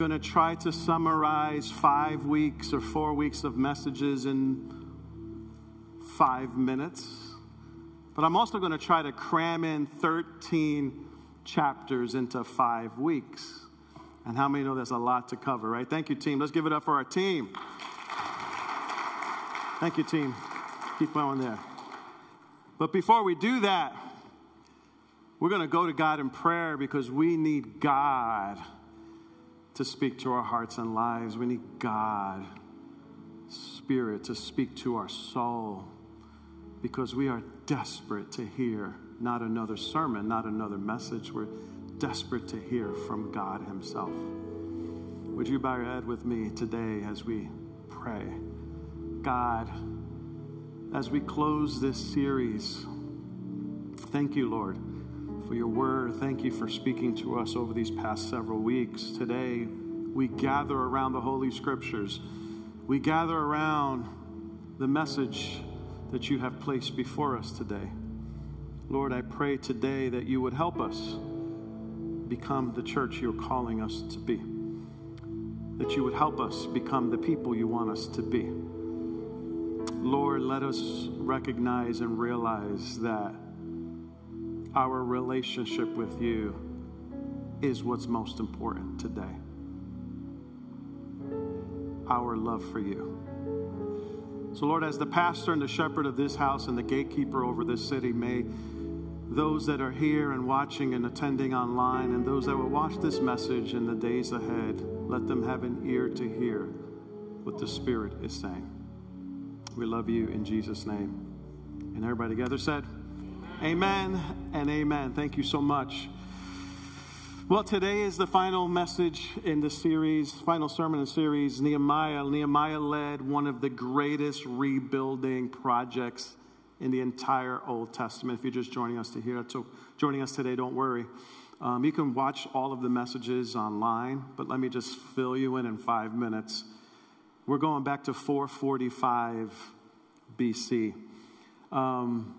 going to try to summarize five weeks or four weeks of messages in five minutes. But I'm also going to try to cram in 13 chapters into five weeks. And how many know there's a lot to cover, right? Thank you, team. Let's give it up for our team. Thank you, team. Keep going there. But before we do that, we're going to go to God in prayer because we need God to speak to our hearts and lives. We need God, Spirit, to speak to our soul because we are desperate to hear not another sermon, not another message. We're desperate to hear from God Himself. Would you bow your head with me today as we pray? God, as we close this series, thank you, Lord for your word. Thank you for speaking to us over these past several weeks. Today, we gather around the Holy Scriptures. We gather around the message that you have placed before us today. Lord, I pray today that you would help us become the church you're calling us to be. That you would help us become the people you want us to be. Lord, let us recognize and realize that our relationship with you is what's most important today. Our love for you. So, Lord, as the pastor and the shepherd of this house and the gatekeeper over this city, may those that are here and watching and attending online and those that will watch this message in the days ahead, let them have an ear to hear what the Spirit is saying. We love you in Jesus' name. And everybody together said, Amen and amen. Thank you so much. Well, today is the final message in the series, final sermon in the series, Nehemiah. Nehemiah led one of the greatest rebuilding projects in the entire Old Testament. If you're just joining us to hear so joining us today, don't worry. Um, you can watch all of the messages online, but let me just fill you in in five minutes. We're going back to 445 BC. Um,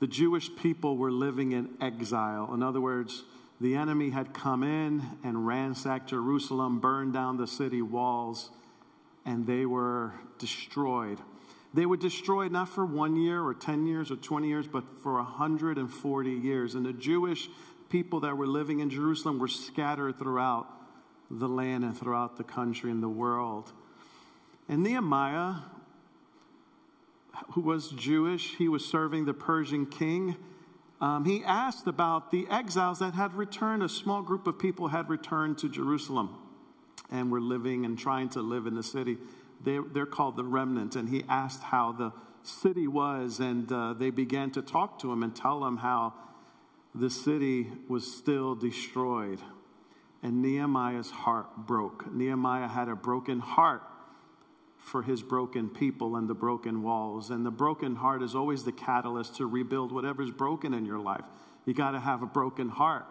the Jewish people were living in exile. In other words, the enemy had come in and ransacked Jerusalem, burned down the city walls, and they were destroyed. They were destroyed not for one year or 10 years or 20 years, but for 140 years. And the Jewish people that were living in Jerusalem were scattered throughout the land and throughout the country and the world. And Nehemiah who was Jewish, he was serving the Persian king. Um, he asked about the exiles that had returned. A small group of people had returned to Jerusalem and were living and trying to live in the city. They, they're called the remnant. And he asked how the city was, and uh, they began to talk to him and tell him how the city was still destroyed. And Nehemiah's heart broke. Nehemiah had a broken heart for his broken people and the broken walls. And the broken heart is always the catalyst to rebuild whatever's broken in your life. You got to have a broken heart.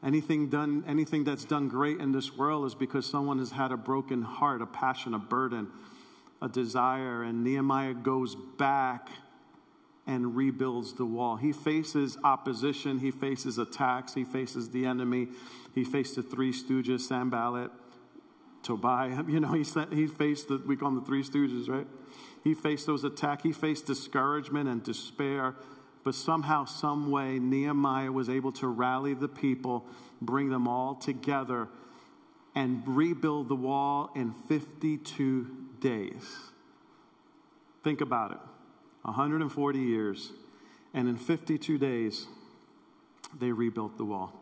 Anything done, anything that's done great in this world is because someone has had a broken heart, a passion, a burden, a desire. And Nehemiah goes back and rebuilds the wall. He faces opposition, he faces attacks, he faces the enemy, he faced the three stooges, Sam Sanballat, Tobiah, you know, he, he faced the, we call them the three stooges, right? He faced those attacks. He faced discouragement and despair. But somehow, some way, Nehemiah was able to rally the people, bring them all together, and rebuild the wall in 52 days. Think about it 140 years, and in 52 days, they rebuilt the wall.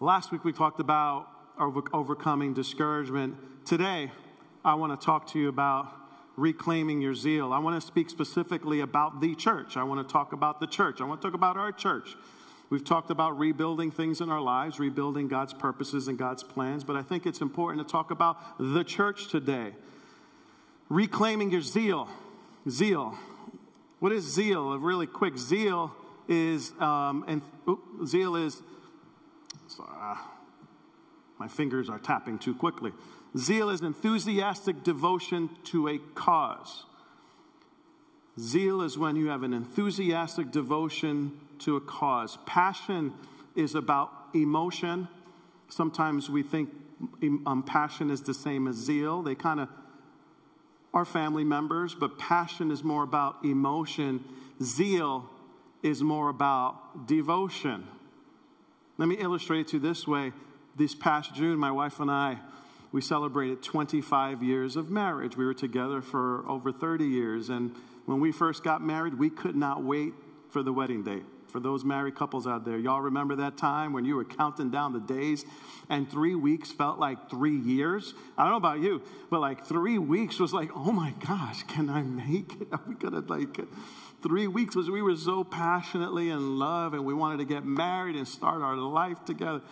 Last week, we talked about overcoming discouragement. Today, I want to talk to you about reclaiming your zeal. I want to speak specifically about the church. I want to talk about the church. I want to talk about our church. We've talked about rebuilding things in our lives, rebuilding God's purposes and God's plans, but I think it's important to talk about the church today. Reclaiming your zeal. Zeal. What is zeal? A really quick. Zeal is, um, and zeal is, uh, my fingers are tapping too quickly. Zeal is enthusiastic devotion to a cause. Zeal is when you have an enthusiastic devotion to a cause. Passion is about emotion. Sometimes we think um, passion is the same as zeal. They kind of are family members, but passion is more about emotion. Zeal is more about devotion. Let me illustrate to you this way. This past June, my wife and I, we celebrated 25 years of marriage. We were together for over 30 years. And when we first got married, we could not wait for the wedding date. For those married couples out there, y'all remember that time when you were counting down the days and three weeks felt like three years? I don't know about you, but like three weeks was like, oh my gosh, can I make it? Are we gonna like three weeks was we were so passionately in love and we wanted to get married and start our life together.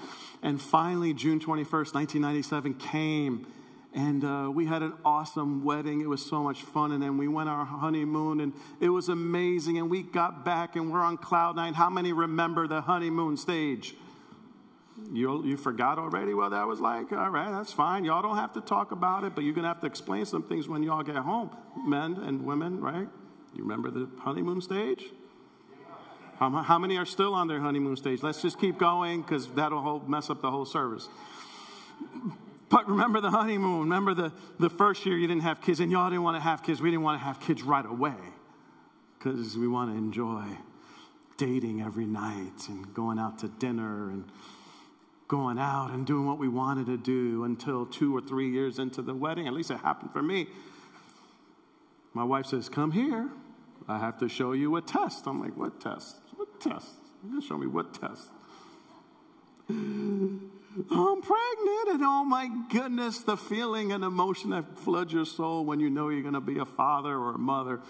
And finally, June 21st, 1997 came and uh, we had an awesome wedding. It was so much fun. And then we went our honeymoon, and it was amazing. And we got back, and we're on cloud nine. How many remember the honeymoon stage? You, you forgot already what that was like? All right, that's fine. Y'all don't have to talk about it, but you're going to have to explain some things when y'all get home, men and women, right? You remember the honeymoon stage? How, many are still on their honeymoon stage? Let's just keep going because that'll mess up the whole service. But remember the honeymoon. Remember the, the first year you didn't have kids, and y'all didn't want to have kids. We didn't want to have kids right away because we want to enjoy dating every night and going out to dinner and going out and doing what we wanted to do until two or three years into the wedding. At least it happened for me. My wife says, Come here. I have to show you a test. I'm like, What test? What test? You're going to show me what test? I'm pregnant, and oh my goodness, the feeling and emotion that floods your soul when you know you're going to be a father or a mother.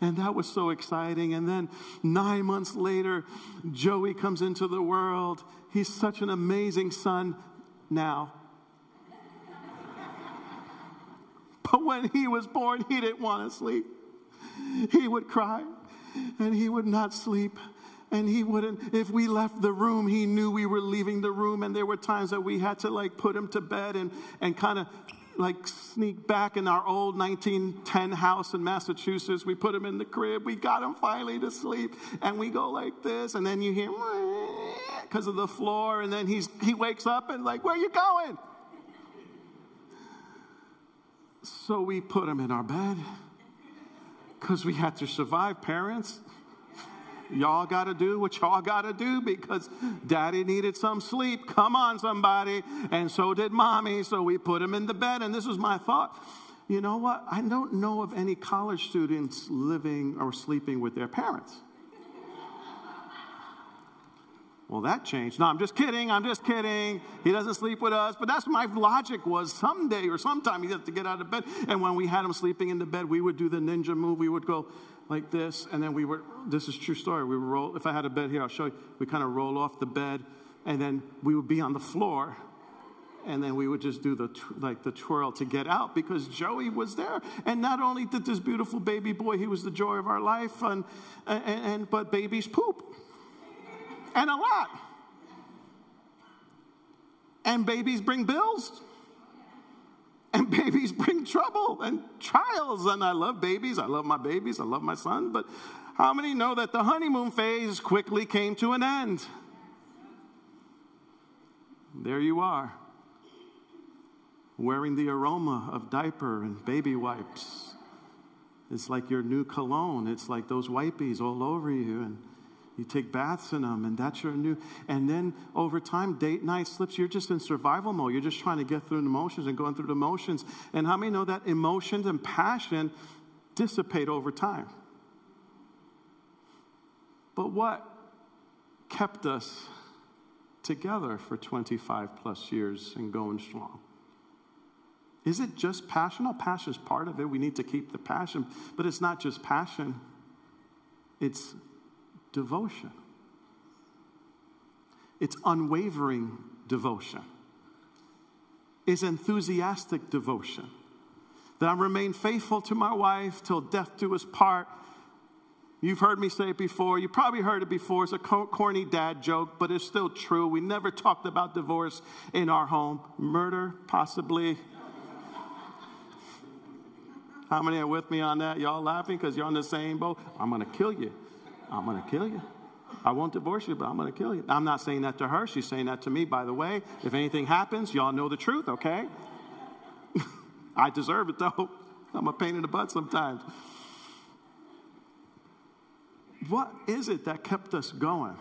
And that was so exciting. And then nine months later, Joey comes into the world. He's such an amazing son now. but when he was born, he didn't want to sleep. He would cry and he would not sleep and he wouldn't if we left the room he knew we were leaving the room and there were times that we had to like put him to bed and and kind of like sneak back in our old 1910 house in Massachusetts. We put him in the crib. We got him finally to sleep. And we go like this. And then you hear because of the floor. And then he's, he wakes up and like, where are you going? So we put him in our bed because we had to survive, parents. Y'all got to do what y'all got to do because daddy needed some sleep. Come on, somebody. And so did mommy. So we put him in the bed. And this was my thought. You know what? I don't know of any college students living or sleeping with their parents. Well, that changed. No, I'm just kidding. I'm just kidding. He doesn't sleep with us. But that's my logic was someday or sometime he has to get out of bed. And when we had him sleeping in the bed, we would do the ninja move. We would go like this, and then we were, this is true story. We would roll, if I had a bed here, I'll show you. We kind of roll off the bed, and then we would be on the floor, and then we would just do the like the twirl to get out because Joey was there. And not only did this beautiful baby boy, he was the joy of our life, and, and, and but babies poop, and a lot, and babies bring bills. And babies bring trouble and trials. And I love babies. I love my babies. I love my son. But how many know that the honeymoon phase quickly came to an end? There you are, wearing the aroma of diaper and baby wipes. It's like your new cologne. It's like those wipies all over you. And you take baths in them, and that's your new. And then over time, date night slips. You're just in survival mode. You're just trying to get through the motions and going through the motions. And how many know that emotions and passion dissipate over time? But what kept us together for 25 plus years and going strong? Is it just passion? No, passion is part of it. We need to keep the passion. But it's not just passion, it's devotion. It's unwavering devotion. It's enthusiastic devotion. That I remain faithful to my wife till death do us part. You've heard me say it before. You probably heard it before. It's a corny dad joke, but it's still true. We never talked about divorce in our home. Murder, possibly. How many are with me on that? Y'all laughing because you're on the same boat? I'm going to kill you. I'm going to kill you. I won't divorce you, but I'm going to kill you. I'm not saying that to her. She's saying that to me, by the way. If anything happens, y'all know the truth, okay? I deserve it, though. I'm a pain in the butt sometimes. What is it that kept us going?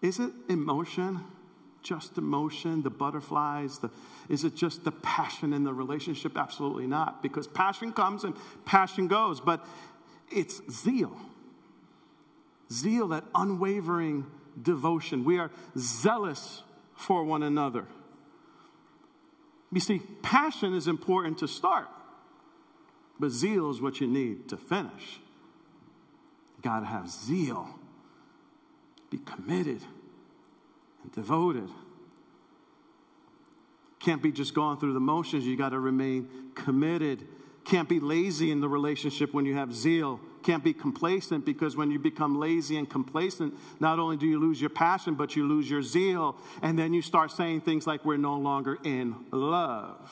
Is it emotion? Just emotion, the butterflies? The, is it just the passion in the relationship? Absolutely not, because passion comes and passion goes, but it's zeal. Zeal, that unwavering devotion. We are zealous for one another. You see, passion is important to start, but zeal is what you need to finish. You got to have zeal, be committed and devoted. Can't be just going through the motions, you got to remain committed. Can't be lazy in the relationship when you have zeal. Can't be complacent because when you become lazy and complacent, not only do you lose your passion, but you lose your zeal. And then you start saying things like, We're no longer in love.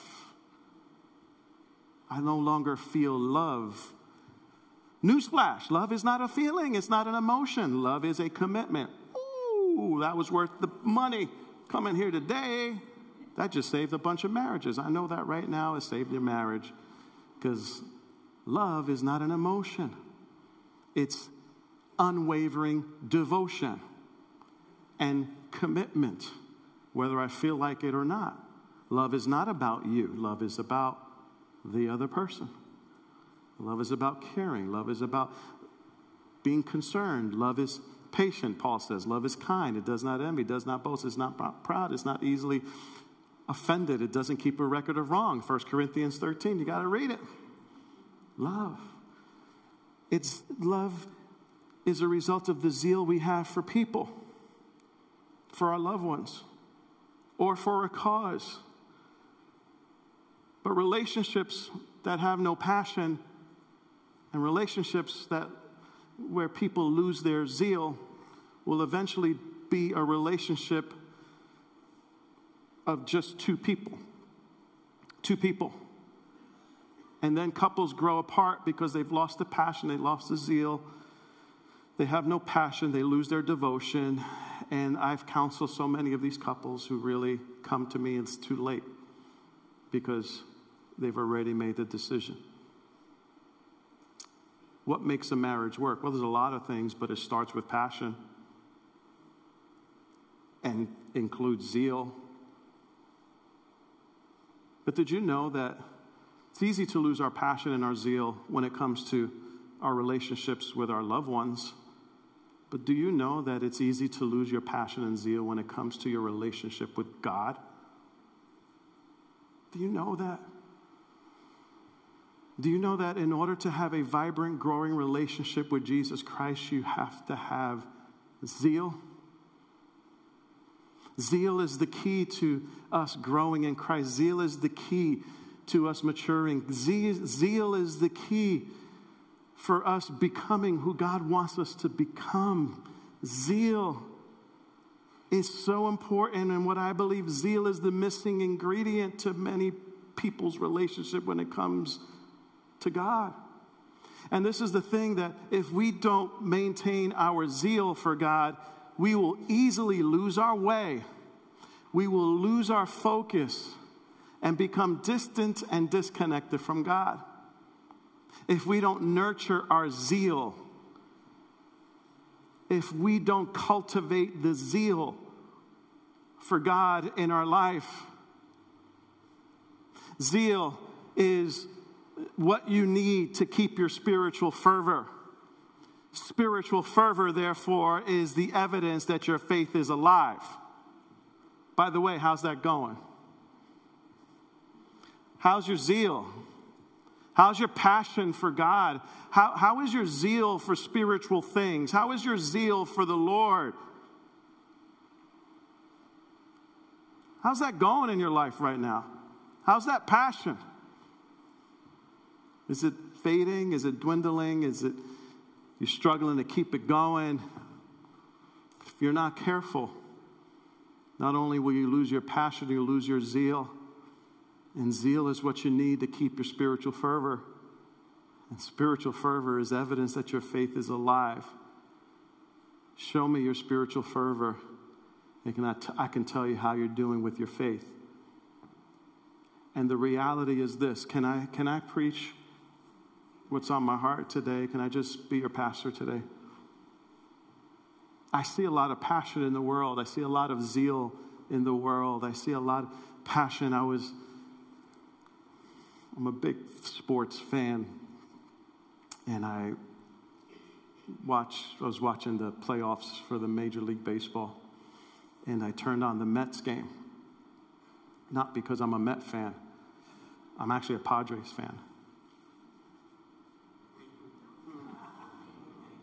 I no longer feel love. Newsflash love is not a feeling, it's not an emotion. Love is a commitment. Ooh, that was worth the money coming here today. That just saved a bunch of marriages. I know that right now it saved your marriage because love is not an emotion, it's unwavering devotion and commitment, whether I feel like it or not. Love is not about you, love is about the other person. Love is about caring, love is about being concerned, love is patient, Paul says. Love is kind. It does not envy, does not boast, it's not proud, it's not easily offended. It doesn't keep a record of wrong. 1 Corinthians 13, you got to read it. Love. It's love is a result of the zeal we have for people, for our loved ones, or for a cause. But relationships that have no passion and relationships that where people lose their zeal will eventually be a relationship of just two people. Two people. And then couples grow apart because they've lost the passion, they lost the zeal, they have no passion, they lose their devotion. And I've counseled so many of these couples who really come to me, it's too late because they've already made the decision. What makes a marriage work? Well, there's a lot of things, but it starts with passion and includes zeal. But did you know that it's easy to lose our passion and our zeal when it comes to our relationships with our loved ones? But do you know that it's easy to lose your passion and zeal when it comes to your relationship with God? Do you know that? Do you know that in order to have a vibrant, growing relationship with Jesus Christ, you have to have zeal? Zeal is the key to us growing in Christ. Zeal is the key to us maturing. Zeal is the key for us becoming who God wants us to become. Zeal is so important, and what I believe zeal is the missing ingredient to many people's relationship when it comes to God. And this is the thing that if we don't maintain our zeal for God, we will easily lose our way. We will lose our focus and become distant and disconnected from God. If we don't nurture our zeal, if we don't cultivate the zeal for God in our life, zeal is what you need to keep your spiritual fervor. Spiritual fervor, therefore, is the evidence that your faith is alive. By the way, how's that going? How's your zeal? How's your passion for God? How, how is your zeal for spiritual things? How is your zeal for the Lord? How's that going in your life right now? How's that passion? Is it fading? Is it dwindling? Is it you're struggling to keep it going? If you're not careful, not only will you lose your passion, you'll lose your zeal. And zeal is what you need to keep your spiritual fervor. And spiritual fervor is evidence that your faith is alive. Show me your spiritual fervor, and I can tell you how you're doing with your faith. And the reality is this can I, can I preach what's on my heart today? Can I just be your pastor today? I see a lot of passion in the world. I see a lot of zeal in the world. I see a lot of passion. I was, I'm a big sports fan, and I watch, I was watching the playoffs for the Major League Baseball, and I turned on the Mets game. Not because I'm a Met fan, I'm actually a Padres fan.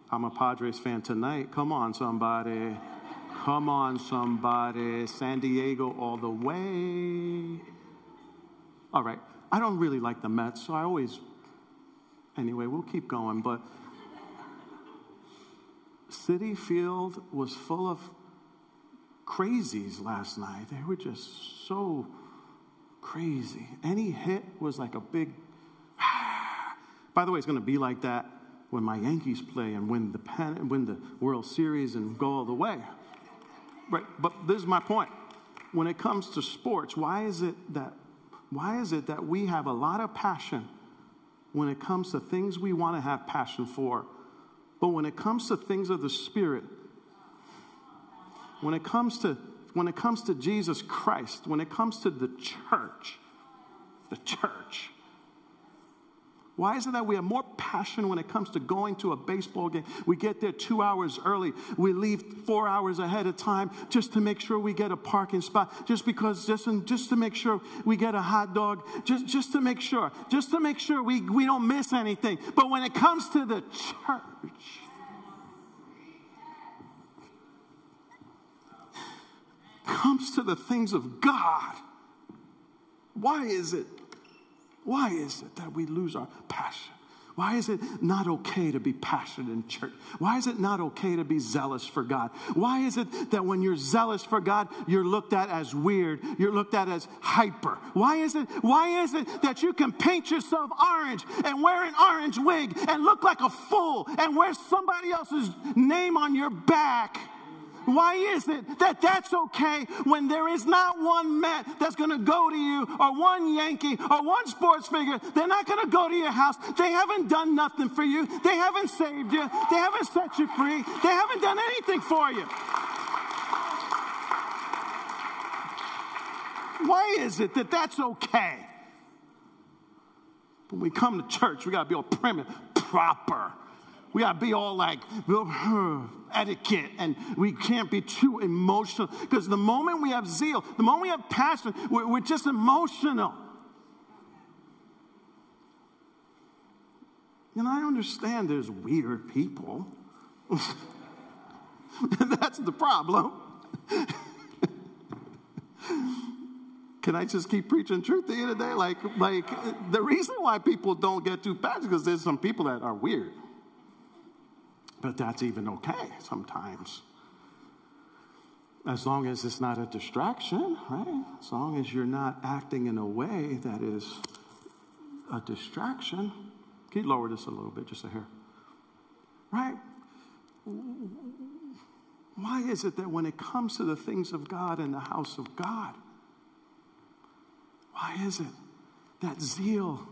I'm a Padres fan tonight. Come on, somebody. Come on, somebody. San Diego all the way. All right. I don't really like the Mets, so I always. Anyway, we'll keep going. But Citi Field was full of crazies last night. They were just so crazy. Any hit was like a big. By the way, it's going to be like that when my Yankees play and win the pen, win the World Series and go all the way. Right, but this is my point. When it comes to sports, why is it that why is it that we have a lot of passion when it comes to things we want to have passion for, but when it comes to things of the spirit, when it comes to when it comes to Jesus Christ, when it comes to the church, the church, why is it that we have more passion when it comes to going to a baseball game? We get there two hours early. We leave four hours ahead of time just to make sure we get a parking spot, just because, just, just to make sure we get a hot dog, just, just to make sure, just to make sure we, we don't miss anything. But when it comes to the church, comes to the things of God, why is it why is it that we lose our passion? Why is it not okay to be passionate in church? Why is it not okay to be zealous for God? Why is it that when you're zealous for God, you're looked at as weird, you're looked at as hyper? Why is it why is it that you can paint yourself orange and wear an orange wig and look like a fool and wear somebody else's name on your back? Why is it that that's okay when there is not one Met that's going to go to you or one Yankee or one sports figure? They're not going to go to your house. They haven't done nothing for you. They haven't saved you. They haven't set you free. They haven't done anything for you. Why is it that that's okay? When we come to church, we got to be all prim and proper. We got to be all like etiquette and we can't be too emotional because the moment we have zeal, the moment we have passion, we're, we're just emotional. And I understand there's weird people. that's the problem. Can I just keep preaching truth to you today? Like, like the reason why people don't get too passionate because there's some people that are weird. But that's even okay sometimes. As long as it's not a distraction, right? As long as you're not acting in a way that is a distraction. Can you lower this a little bit, just a hair? Right? Why is it that when it comes to the things of God and the house of God, why is it that zeal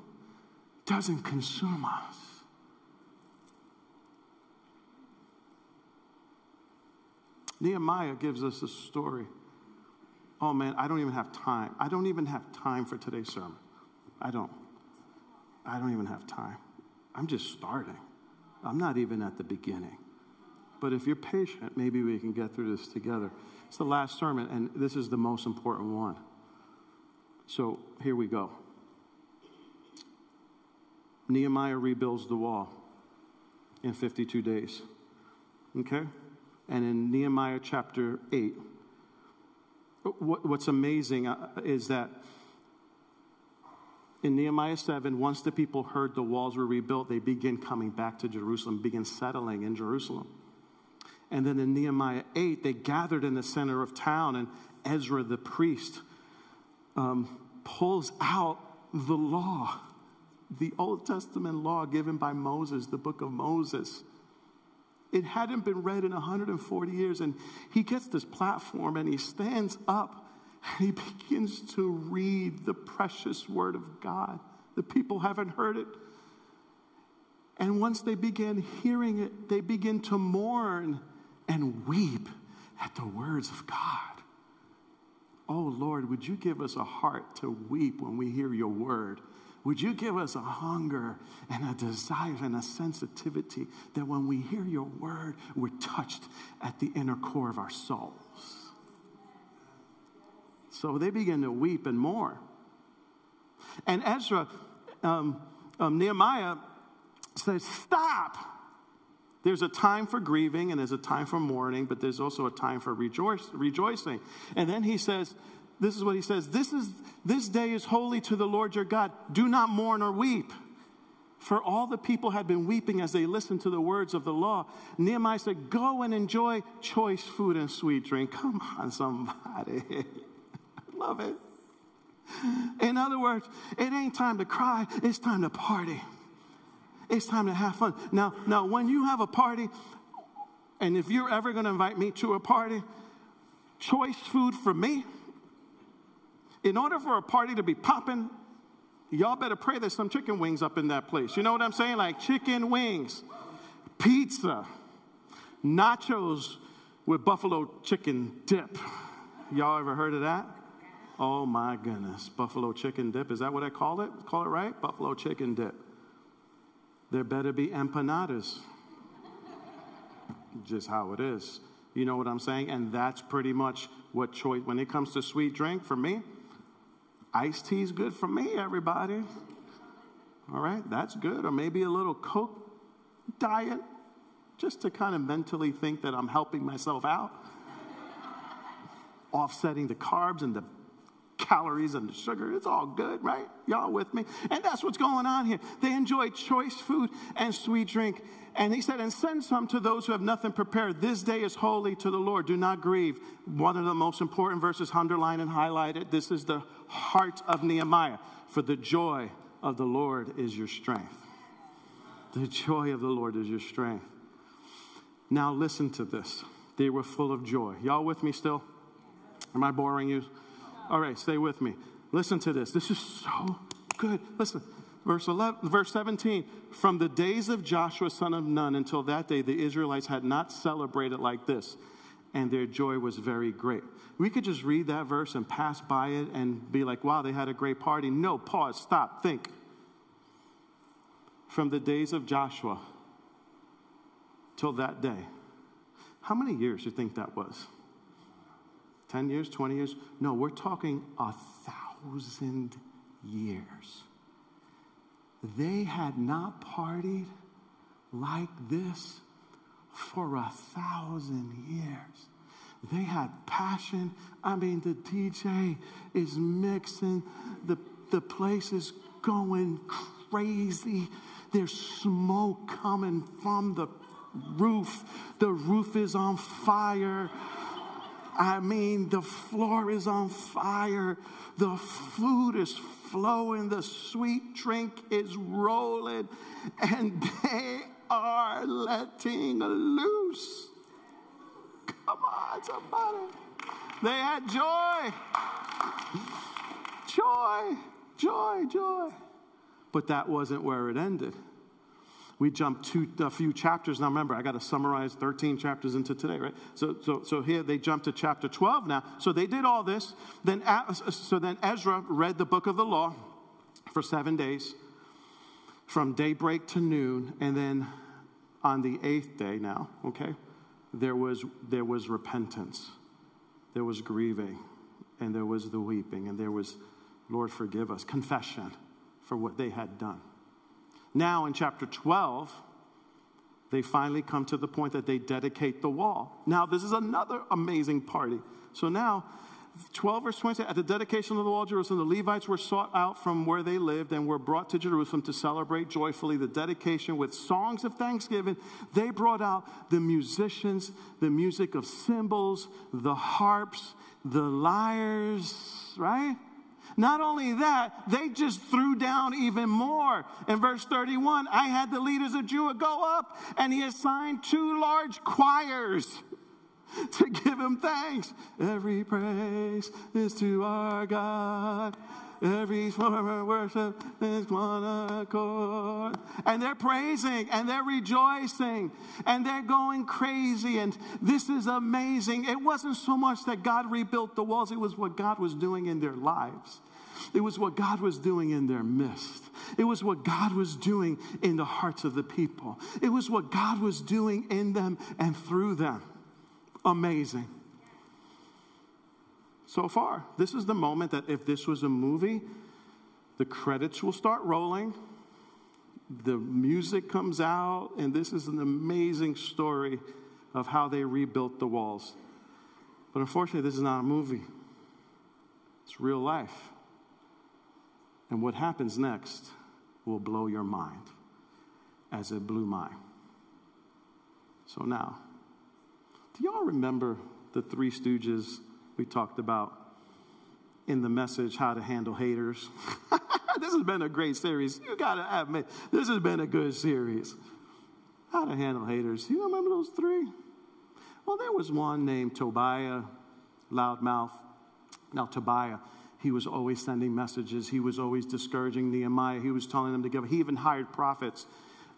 doesn't consume us? Nehemiah gives us a story. Oh man, I don't even have time. I don't even have time for today's sermon. I don't. I don't even have time. I'm just starting. I'm not even at the beginning. But if you're patient, maybe we can get through this together. It's the last sermon, and this is the most important one. So here we go. Nehemiah rebuilds the wall in 52 days. Okay? And in Nehemiah chapter 8. What's amazing uh, is that in Nehemiah 7, once the people heard the walls were rebuilt, they begin coming back to Jerusalem, begin settling in Jerusalem. And then in Nehemiah 8, they gathered in the center of town, and Ezra the priest um, pulls out the law, the Old Testament law given by Moses, the book of Moses It hadn't been read in 140 years. And he gets this platform and he stands up and he begins to read the precious word of God. The people haven't heard it. And once they begin hearing it, they begin to mourn and weep at the words of God. Oh Lord, would you give us a heart to weep when we hear your word? Would you give us a hunger and a desire and a sensitivity that when we hear your word, we're touched at the inner core of our souls? So they begin to weep and mourn. And Ezra, um, um, Nehemiah says, Stop. There's a time for grieving and there's a time for mourning, but there's also a time for rejoice, rejoicing. And then he says, This is what he says this, is, this day is holy to the Lord your God. Do not mourn or weep. For all the people had been weeping as they listened to the words of the law. Nehemiah said, Go and enjoy choice food and sweet drink. Come on, somebody. Love it. In other words, it ain't time to cry, it's time to party. It's time to have fun. Now, now when you have a party, and if you're ever going to invite me to a party, choice food for me. In order for a party to be popping, y'all better pray there's some chicken wings up in that place. You know what I'm saying? Like chicken wings, pizza, nachos with buffalo chicken dip. Y'all ever heard of that? Oh my goodness. Buffalo chicken dip. Is that what I call it? Call it right? Buffalo chicken dip there better be empanadas. Just how it is. You know what I'm saying? And that's pretty much what choice, when it comes to sweet drink, for me, iced tea is good for me, everybody. All right, that's good. Or maybe a little Coke diet, just to kind of mentally think that I'm helping myself out, offsetting the carbs and the calories and the sugar. It's all good, right? Y'all with me? And that's what's going on here. They enjoy choice food and sweet drink. And he said, and send some to those who have nothing prepared. This day is holy to the Lord. Do not grieve. One of the most important verses underlined and highlighted. This is the heart of Nehemiah. For the joy of the Lord is your strength. The joy of the Lord is your strength. Now listen to this. They were full of joy. Y'all with me still? Am I boring you? All right, stay with me. Listen to this. This is so good. Listen. Verse 11, verse 17, from the days of Joshua son of Nun until that day, the Israelites had not celebrated like this, and their joy was very great. We could just read that verse and pass by it and be like, wow, they had a great party. No, pause, stop, think. From the days of Joshua till that day, how many years do you think that was? 10 years, 20 years? No, we're talking a thousand years. They had not partied like this for a thousand years. They had passion. I mean, the DJ is mixing, the, the place is going crazy. There's smoke coming from the roof. The roof is on fire. I mean, the floor is on fire, the food is flowing, the sweet drink is rolling, and they are letting loose. Come on, somebody. They had joy. Joy, joy, joy. But that wasn't where it ended we jump to a few chapters. Now, remember, I got to summarize 13 chapters into today, right? So, so, so here they jump to chapter 12 now. So they did all this. Then, so then Ezra read the book of the law for seven days from daybreak to noon. And then on the eighth day now, okay, there was, there was repentance, there was grieving, and there was the weeping, and there was, Lord, forgive us, confession for what they had done. Now, in chapter 12, they finally come to the point that they dedicate the wall. Now, this is another amazing party. So now, 12 verse 20, at the dedication of the wall of Jerusalem, the Levites were sought out from where they lived and were brought to Jerusalem to celebrate joyfully the dedication with songs of thanksgiving. They brought out the musicians, the music of cymbals, the harps, the lyres, right? Not only that, they just threw down even more. In verse 31, I had the leaders of Judah go up, and he assigned two large choirs to give him thanks. Every praise is to our God. Every form worship is one accord. And they're praising and they're rejoicing and they're going crazy. And this is amazing. It wasn't so much that God rebuilt the walls, it was what God was doing in their lives. It was what God was doing in their midst. It was what God was doing in the hearts of the people. It was what God was doing in them and through them. Amazing so far. This is the moment that if this was a movie, the credits will start rolling, the music comes out, and this is an amazing story of how they rebuilt the walls. But unfortunately, this is not a movie, it's real life. And what happens next will blow your mind as it blew mine. So now, do y'all remember the Three Stooges we talked about in the message, How to Handle Haters. this has been a great series. You gotta admit, this has been a good series. How to Handle Haters. You remember those three? Well, there was one named Tobiah, loudmouth. Now, Tobiah, he was always sending messages. He was always discouraging Nehemiah. He was telling them to give. He even hired prophets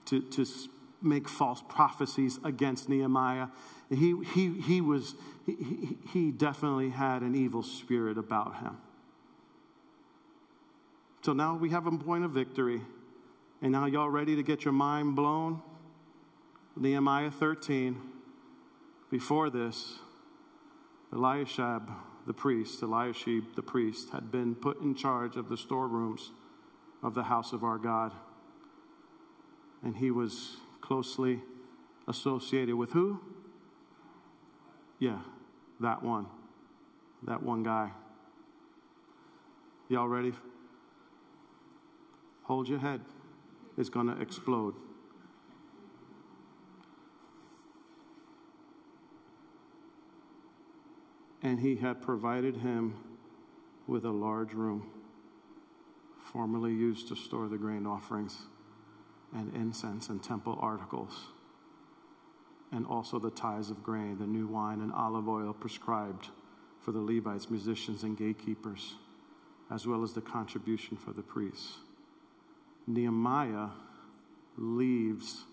to, to make false prophecies against Nehemiah. He, he, he, was, he, he definitely had an evil spirit about him. So now we have a point of victory. And now y'all ready to get your mind blown? Nehemiah 13. Before this, Eliashib, the priest, Eliashib, the priest, had been put in charge of the storerooms of the house of our God. And he was closely associated with who? Yeah, that one. That one guy. Y'all ready? Hold your head. It's going to explode. And he had provided him with a large room, formerly used to store the grain offerings and incense and temple articles and also the tithes of grain, the new wine and olive oil prescribed for the Levites, musicians, and gatekeepers, as well as the contribution for the priests. Nehemiah leaves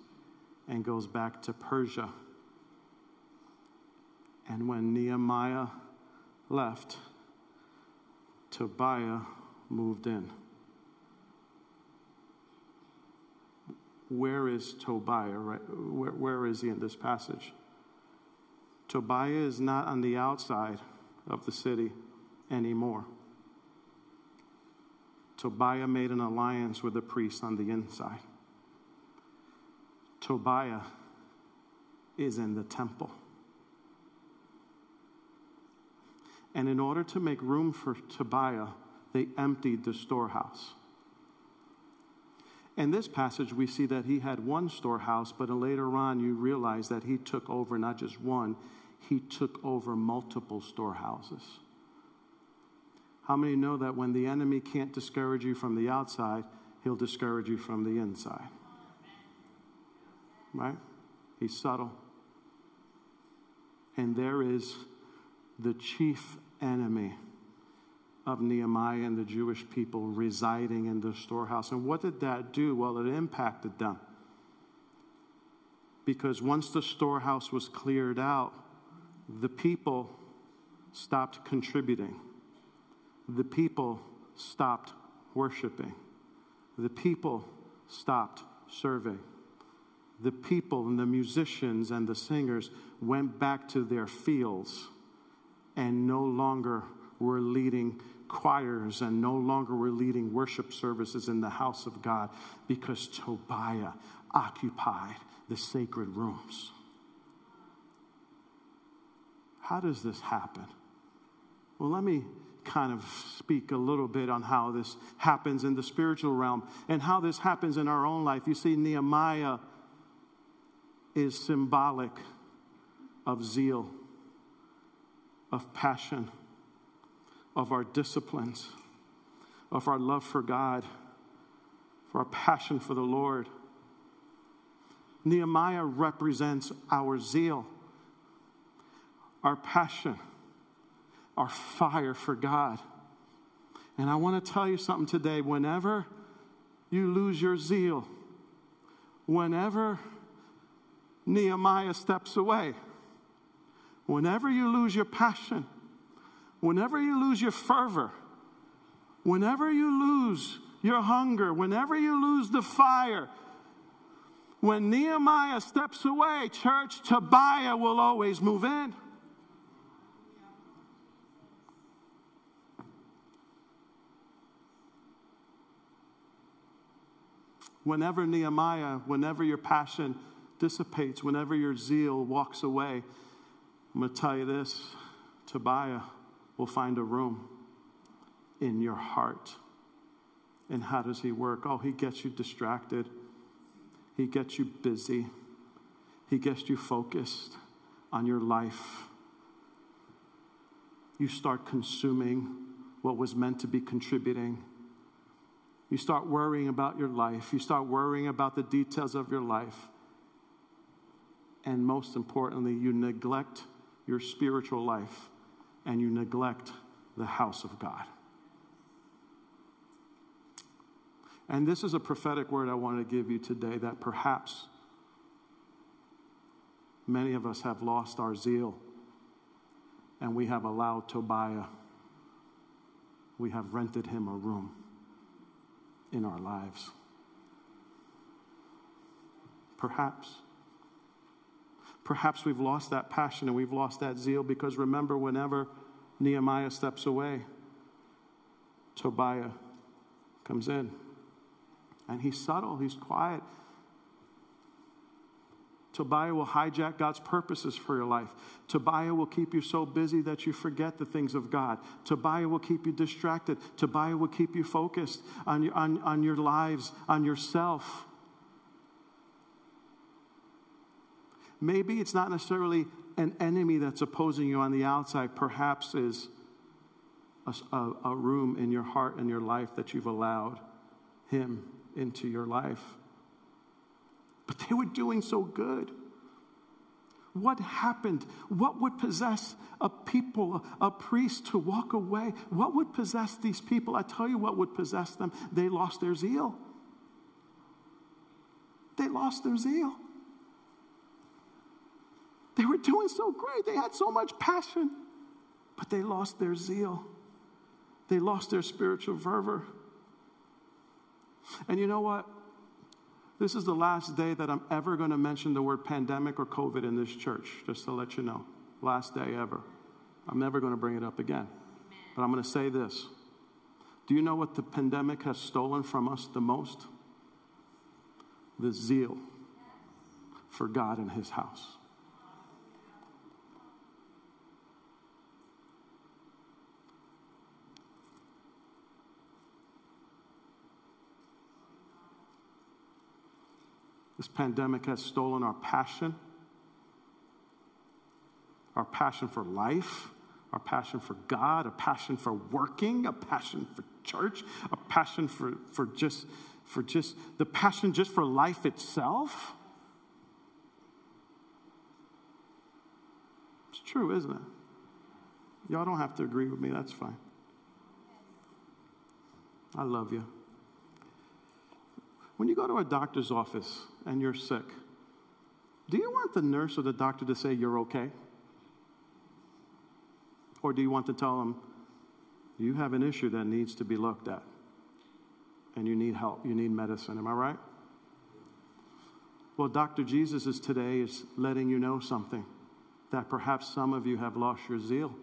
and goes back to Persia. And when Nehemiah left, Tobiah moved in. Where is Tobiah? Right? Where, where is he in this passage? Tobiah is not on the outside of the city anymore. Tobiah made an alliance with the priest on the inside. Tobiah is in the temple. And in order to make room for Tobiah, they emptied the storehouse. In this passage, we see that he had one storehouse, but later on, you realize that he took over not just one, he took over multiple storehouses. How many know that when the enemy can't discourage you from the outside, he'll discourage you from the inside? Right? He's subtle. And there is the chief enemy of Nehemiah and the Jewish people residing in the storehouse. And what did that do? Well, it impacted them. Because once the storehouse was cleared out, the people stopped contributing. The people stopped worshiping. The people stopped serving. The people and the musicians and the singers went back to their fields and no longer were leading choirs and no longer were leading worship services in the house of God because Tobiah occupied the sacred rooms. How does this happen? Well, let me kind of speak a little bit on how this happens in the spiritual realm and how this happens in our own life. You see, Nehemiah is symbolic of zeal, of passion of our disciplines, of our love for God, for our passion for the Lord. Nehemiah represents our zeal, our passion, our fire for God. And I want to tell you something today. Whenever you lose your zeal, whenever Nehemiah steps away, whenever you lose your passion, whenever you lose your fervor, whenever you lose your hunger, whenever you lose the fire, when Nehemiah steps away, church, Tobiah will always move in. Whenever Nehemiah, whenever your passion dissipates, whenever your zeal walks away, I'm going to tell you this Tobiah will find a room in your heart. And how does he work? Oh, he gets you distracted, he gets you busy, he gets you focused on your life. You start consuming what was meant to be contributing. You start worrying about your life. You start worrying about the details of your life. And most importantly, you neglect your spiritual life and you neglect the house of God. And this is a prophetic word I want to give you today that perhaps many of us have lost our zeal and we have allowed Tobiah, we have rented him a room in our lives. Perhaps. Perhaps we've lost that passion and we've lost that zeal because remember, whenever Nehemiah steps away, Tobiah comes in. And he's subtle, he's quiet. Tobiah will hijack God's purposes for your life. Tobiah will keep you so busy that you forget the things of God. Tobiah will keep you distracted. Tobiah will keep you focused on your, on, on your lives, on yourself. Maybe it's not necessarily an enemy that's opposing you on the outside, perhaps is a, a, a room in your heart and your life that you've allowed him into your life. But they were doing so good. What happened? What would possess a people, a priest to walk away? What would possess these people? I tell you what would possess them. They lost their zeal. They lost their zeal. They were doing so great. They had so much passion, but they lost their zeal. They lost their spiritual fervor. And you know what? This is the last day that I'm ever going to mention the word pandemic or COVID in this church, just to let you know. Last day ever. I'm never going to bring it up again. But I'm going to say this. Do you know what the pandemic has stolen from us the most? The zeal for God and His house. This pandemic has stolen our passion, our passion for life, our passion for God, a passion for working, a passion for church, a passion for, for just for just the passion just for life itself. It's true, isn't it? Y'all don't have to agree with me, that's fine. I love you. When you go to a doctor's office and you're sick, do you want the nurse or the doctor to say you're okay? Or do you want to tell them, you have an issue that needs to be looked at and you need help, you need medicine? Am I right? Well, Dr. Jesus is today is letting you know something that perhaps some of you have lost your zeal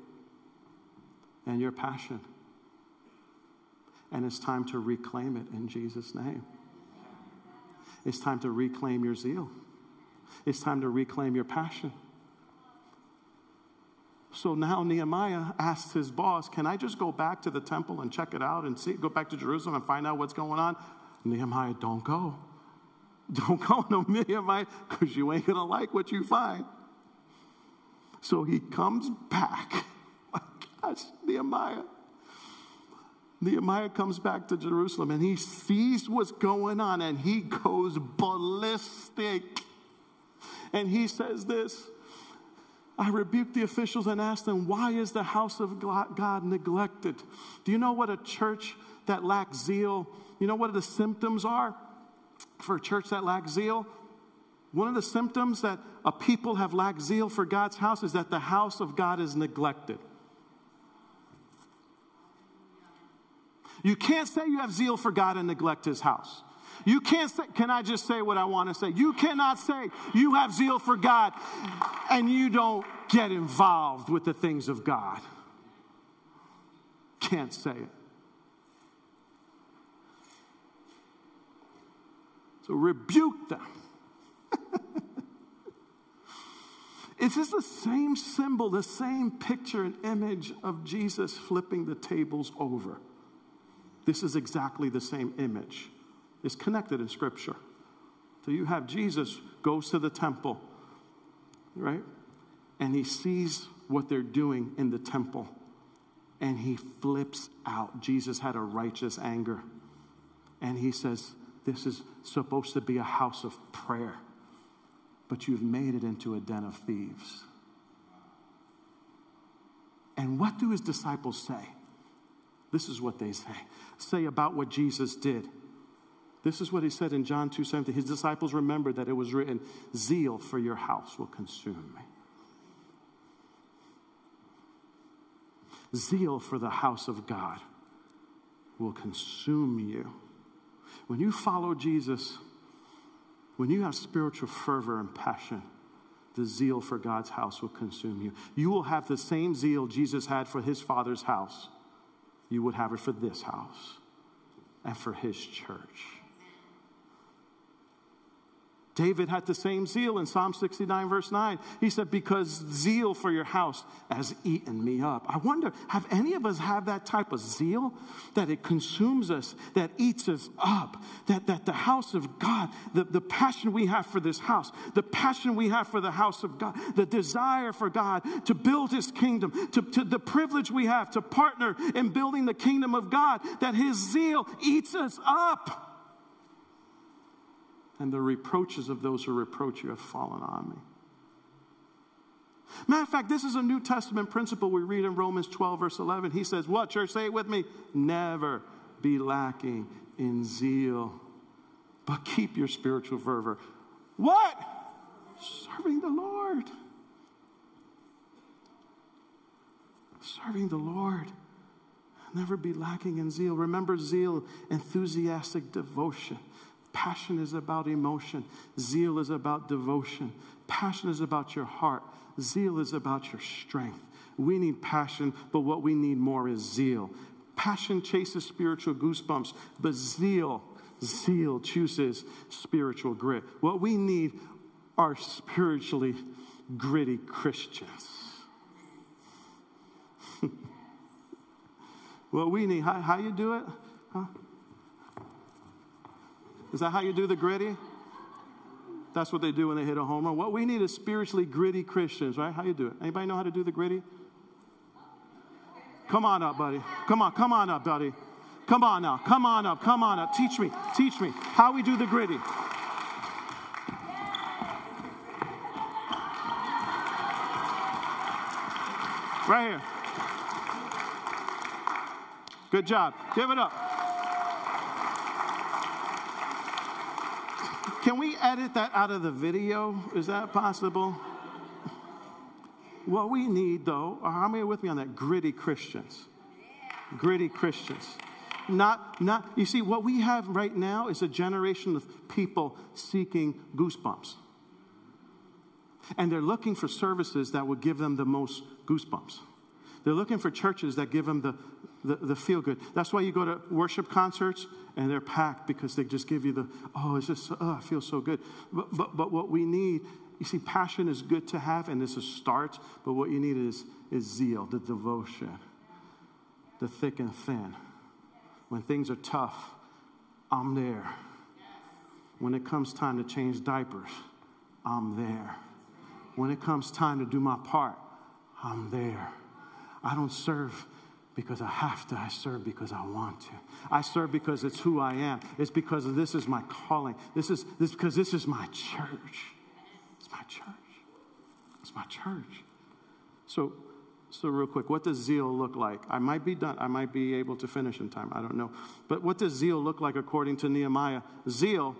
and your passion. And it's time to reclaim it in Jesus' name. It's time to reclaim your zeal. It's time to reclaim your passion. So now Nehemiah asks his boss, Can I just go back to the temple and check it out and see, go back to Jerusalem and find out what's going on? Nehemiah, don't go. Don't go, no, Nehemiah, because you ain't going to like what you find. So he comes back. My gosh, Nehemiah. Nehemiah comes back to Jerusalem and he sees what's going on and he goes ballistic. And he says this I rebuked the officials and asked them, Why is the house of God neglected? Do you know what a church that lacks zeal, you know what the symptoms are for a church that lacks zeal? One of the symptoms that a people have lacked zeal for God's house is that the house of God is neglected. You can't say you have zeal for God and neglect his house. You can't say, can I just say what I want to say? You cannot say you have zeal for God and you don't get involved with the things of God. Can't say it. So rebuke them. Is this the same symbol, the same picture and image of Jesus flipping the tables over? This is exactly the same image. It's connected in Scripture. So you have Jesus goes to the temple, right? And he sees what they're doing in the temple. And he flips out. Jesus had a righteous anger. And he says, This is supposed to be a house of prayer, but you've made it into a den of thieves. And what do his disciples say? This is what they say. Say about what Jesus did. This is what he said in John 2 17. His disciples remembered that it was written, Zeal for your house will consume me. Zeal for the house of God will consume you. When you follow Jesus, when you have spiritual fervor and passion, the zeal for God's house will consume you. You will have the same zeal Jesus had for his father's house you would have it for this house and for his church. David had the same zeal in Psalm 69, verse 9. He said, Because zeal for your house has eaten me up. I wonder, have any of us have that type of zeal that it consumes us, that eats us up? That, that the house of God, the, the passion we have for this house, the passion we have for the house of God, the desire for God to build his kingdom, to, to the privilege we have to partner in building the kingdom of God, that his zeal eats us up and the reproaches of those who reproach you have fallen on me. Matter of fact, this is a New Testament principle we read in Romans 12, verse 11. He says, What, church? Say it with me. Never be lacking in zeal, but keep your spiritual fervor. What? Serving the Lord. Serving the Lord. Never be lacking in zeal. Remember zeal, enthusiastic devotion. Passion is about emotion. Zeal is about devotion. Passion is about your heart. Zeal is about your strength. We need passion, but what we need more is zeal. Passion chases spiritual goosebumps, but zeal, zeal chooses spiritual grit. What we need are spiritually gritty Christians. what we need, how, how you do it? Huh? Is that how you do the gritty? That's what they do when they hit a home run. What we need is spiritually gritty Christians, right? How you do it? Anybody know how to do the gritty? Come on up, buddy. Come on, come on up, buddy. Come on now. Come on up. Come on up. Teach me. Teach me how we do the gritty. Right here. Good job. Give it up. Can we edit that out of the video? Is that possible? What we need, though, are how many are with me on that? Gritty Christians. Gritty Christians. Not, not, you see, what we have right now is a generation of people seeking goosebumps. And they're looking for services that will give them the most goosebumps. They're looking for churches that give them the, the, the feel good. That's why you go to worship concerts and they're packed because they just give you the, oh, it's just, oh, I feel so good. But, but, but what we need, you see, passion is good to have and this is start, but what you need is, is zeal, the devotion, the thick and thin. When things are tough, I'm there. When it comes time to change diapers, I'm there. When it comes time to do my part, I'm there. I don't serve because I have to. I serve because I want to. I serve because it's who I am. It's because this is my calling. This is this because this is my church. It's my church. It's my church. So, so real quick, what does zeal look like? I might be done. I might be able to finish in time. I don't know. But what does zeal look like according to Nehemiah? Zeal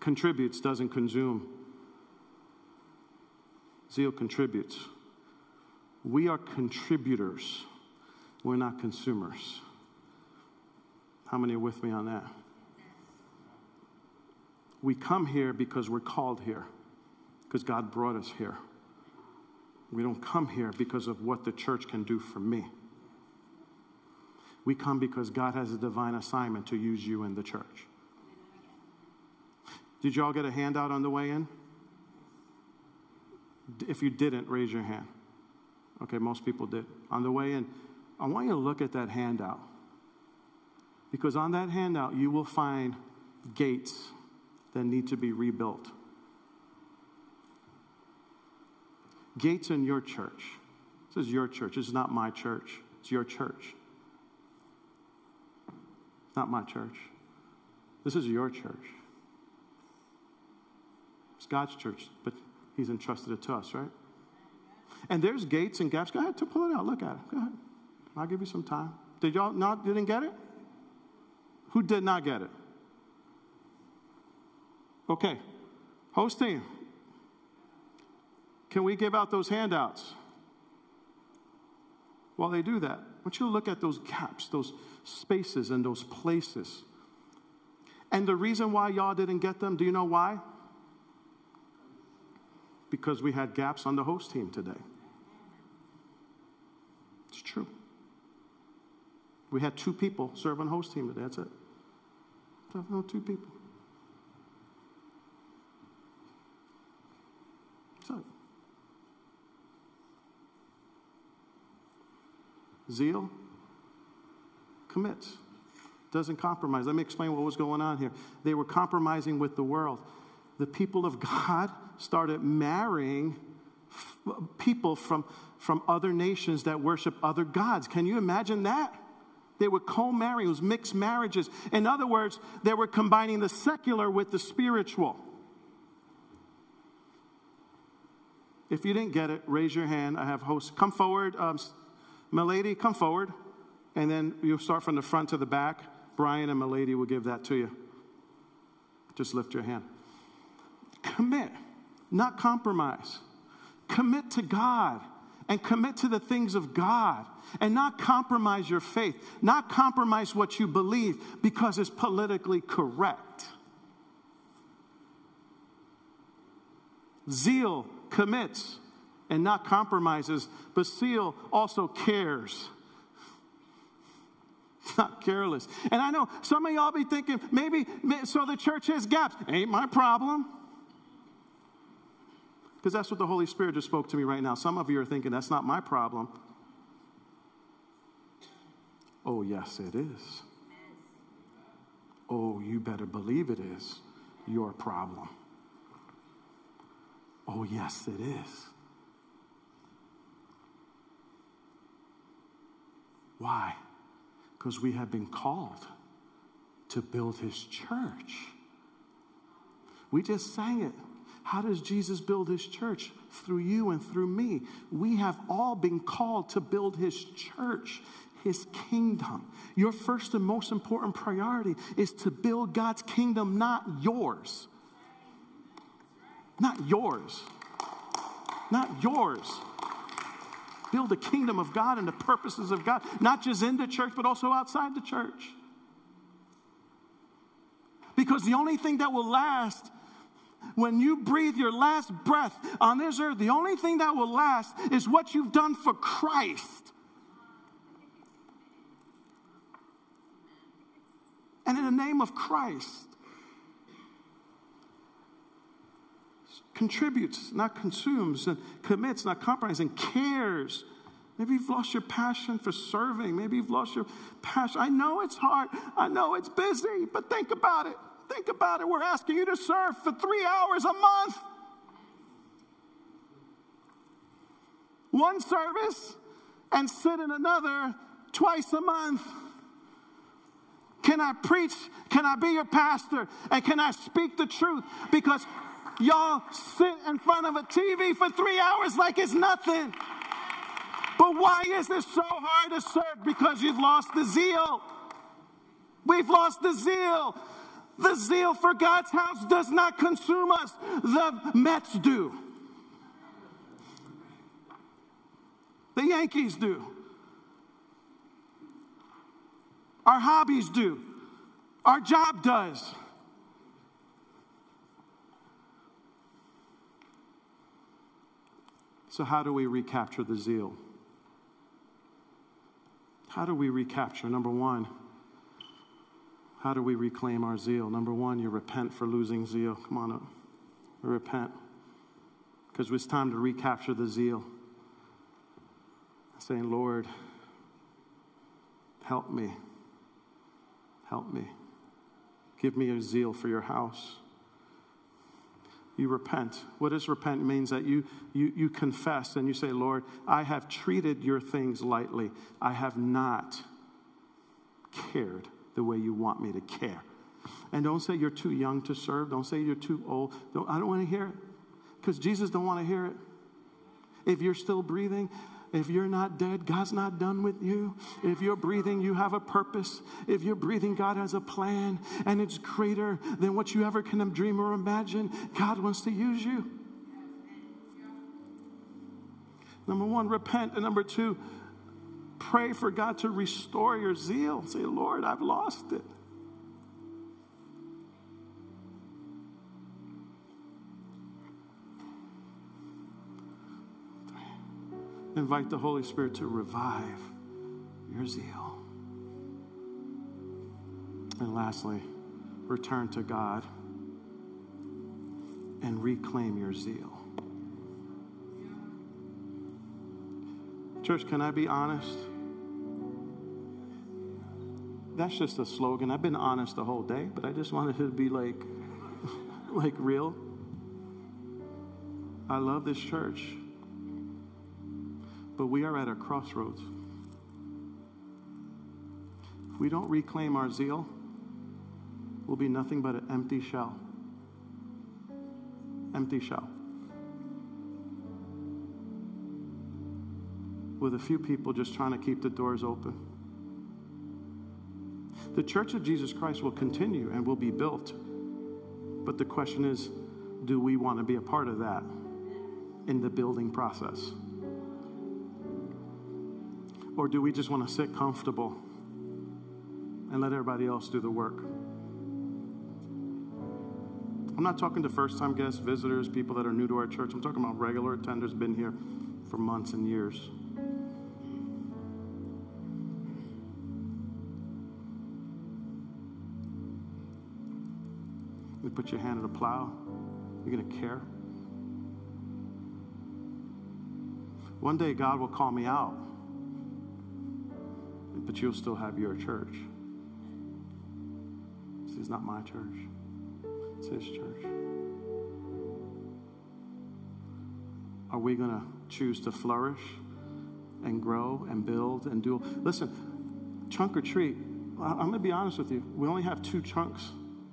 contributes, doesn't consume. Zeal contributes. We are contributors. We're not consumers. How many are with me on that? We come here because we're called here, because God brought us here. We don't come here because of what the church can do for me. We come because God has a divine assignment to use you in the church. Did y'all get a handout on the way in? If you didn't, raise your hand. Okay, most people did. On the way in, I want you to look at that handout. Because on that handout, you will find gates that need to be rebuilt. Gates in your church. This is your church. This is not my church. It's your church. It's not my church. This is your church. It's God's church, but He's entrusted it to us, right? And there's gates and gaps. Go ahead, to pull it out. Look at it. Go ahead. I'll give you some time. Did y'all not didn't get it? Who did not get it? Okay. Host team. Can we give out those handouts? While they do that, I want you to look at those gaps, those spaces, and those places. And the reason why y'all didn't get them, do you know why? Because we had gaps on the host team today. It's true. We had two people serve on host team today. That's it. No, two people. It. Zeal commits, doesn't compromise. Let me explain what was going on here. They were compromising with the world. The people of God started marrying people from, from other nations that worship other gods. Can you imagine that? They were co marrying, it was mixed marriages. In other words, they were combining the secular with the spiritual. If you didn't get it, raise your hand. I have hosts. Come forward. Um, Milady, come forward. And then you'll start from the front to the back. Brian and Milady will give that to you. Just lift your hand. Commit, not compromise. Commit to God and commit to the things of God and not compromise your faith, not compromise what you believe because it's politically correct. Zeal commits and not compromises, but zeal also cares. not careless. And I know some of y'all be thinking, maybe, so the church has gaps. Ain't my problem. Because that's what the Holy Spirit just spoke to me right now. Some of you are thinking, that's not my problem. Oh, yes, it is. Oh, you better believe it is your problem. Oh, yes, it is. Why? Because we have been called to build his church. We just sang it. How does Jesus build his church? Through you and through me. We have all been called to build his church, his kingdom. Your first and most important priority is to build God's kingdom, not yours. Not yours. Not yours. Build the kingdom of God and the purposes of God, not just in the church, but also outside the church. Because the only thing that will last when you breathe your last breath on this earth, the only thing that will last is what you've done for Christ. And in the name of Christ, contributes, not consumes, and commits, not compromises, and cares. Maybe you've lost your passion for serving. Maybe you've lost your passion. I know it's hard. I know it's busy, but think about it. Think about it. We're asking you to serve for three hours a month. One service and sit in another twice a month? Can I preach? Can I be your pastor? And can I speak the truth? Because y'all sit in front of a TV for three hours like it's nothing. But why is this so hard to serve? Because you've lost the zeal. We've lost the zeal. The zeal for God's house does not consume us, the Mets do. The Yankees do. Our hobbies do. Our job does. So, how do we recapture the zeal? How do we recapture? Number one, how do we reclaim our zeal? Number one, you repent for losing zeal. Come on up. Repent. Because it's time to recapture the zeal. Saying, Lord, help me. Help me. Give me a zeal for your house. You repent. What does repent? Means that you, you, you confess and you say, Lord, I have treated your things lightly. I have not cared the way you want me to care. And don't say you're too young to serve. Don't say you're too old. Don't, I don't want to hear it because Jesus don't want to hear it. If you're still breathing, if you're not dead, God's not done with you. If you're breathing, you have a purpose. If you're breathing, God has a plan, and it's greater than what you ever can dream or imagine. God wants to use you. Number one, repent. And number two, pray for God to restore your zeal. Say, Lord, I've lost it. invite the Holy Spirit to revive your zeal. And lastly, return to God and reclaim your zeal. Church, can I be honest? That's just a slogan. I've been honest the whole day, but I just wanted it to be like, like real. I love this church. But we are at a crossroads. If we don't reclaim our zeal, we'll be nothing but an empty shell. Empty shell. With a few people just trying to keep the doors open. The Church of Jesus Christ will continue and will be built. But the question is do we want to be a part of that in the building process? Or do we just want to sit comfortable and let everybody else do the work? I'm not talking to first time guests, visitors, people that are new to our church. I'm talking about regular attenders, been here for months and years. Put your hand at a plow, you're going to care. One day God will call me out but you'll still have your church. This is not my church, it's His church. Are we going to choose to flourish and grow and build and do? Listen, trunk or treat, I'm going to be honest with you. We only have two trunks,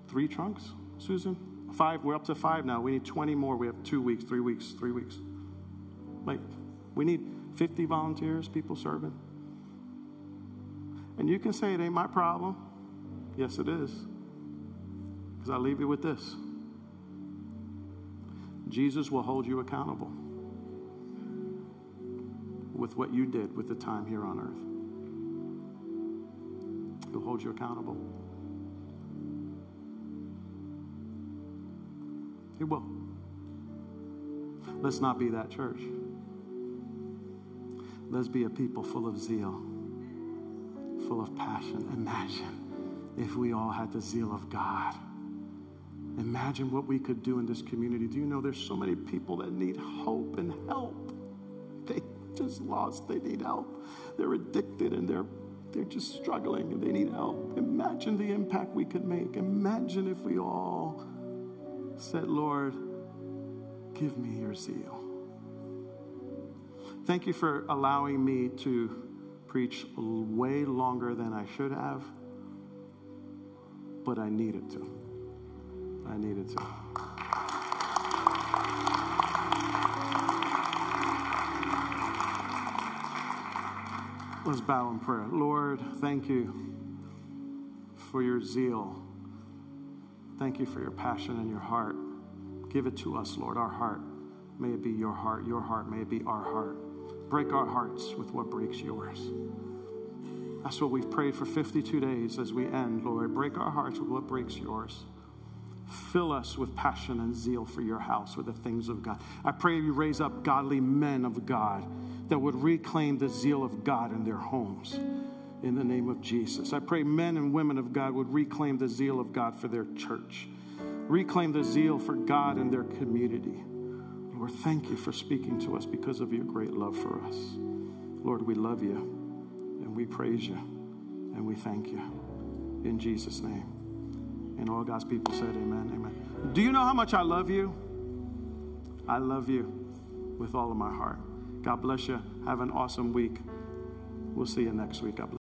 three trunks, Susan? Five, we're up to five now. We need 20 more. We have two weeks, three weeks, three weeks. Like, we need 50 volunteers, people serving. And you can say it ain't my problem. Yes, it is. Because I leave you with this Jesus will hold you accountable with what you did with the time here on earth. He'll hold you accountable. He will. Let's not be that church. Let's be a people full of zeal full of passion. Imagine if we all had the zeal of God. Imagine what we could do in this community. Do you know there's so many people that need hope and help? They just lost, they need help. They're addicted and they're they're just struggling and they need help. Imagine the impact we could make. Imagine if we all said, Lord, give me your zeal. Thank you for allowing me to preach way longer than I should have, but I needed to. I needed to. Let's bow in prayer. Lord, thank you for your zeal. Thank you for your passion and your heart. Give it to us, Lord, our heart. May it be your heart, your heart, may it be our heart. Break our hearts with what breaks yours. That's what we've prayed for 52 days as we end, Lord. Break our hearts with what breaks yours. Fill us with passion and zeal for your house, with the things of God. I pray you raise up godly men of God that would reclaim the zeal of God in their homes in the name of Jesus. I pray men and women of God would reclaim the zeal of God for their church, reclaim the zeal for God in their community. Lord, thank you for speaking to us because of your great love for us. Lord, we love you and we praise you and we thank you. In Jesus' name. And all God's people said, Amen, amen. Do you know how much I love you? I love you with all of my heart. God bless you. Have an awesome week. We'll see you next week. God bless.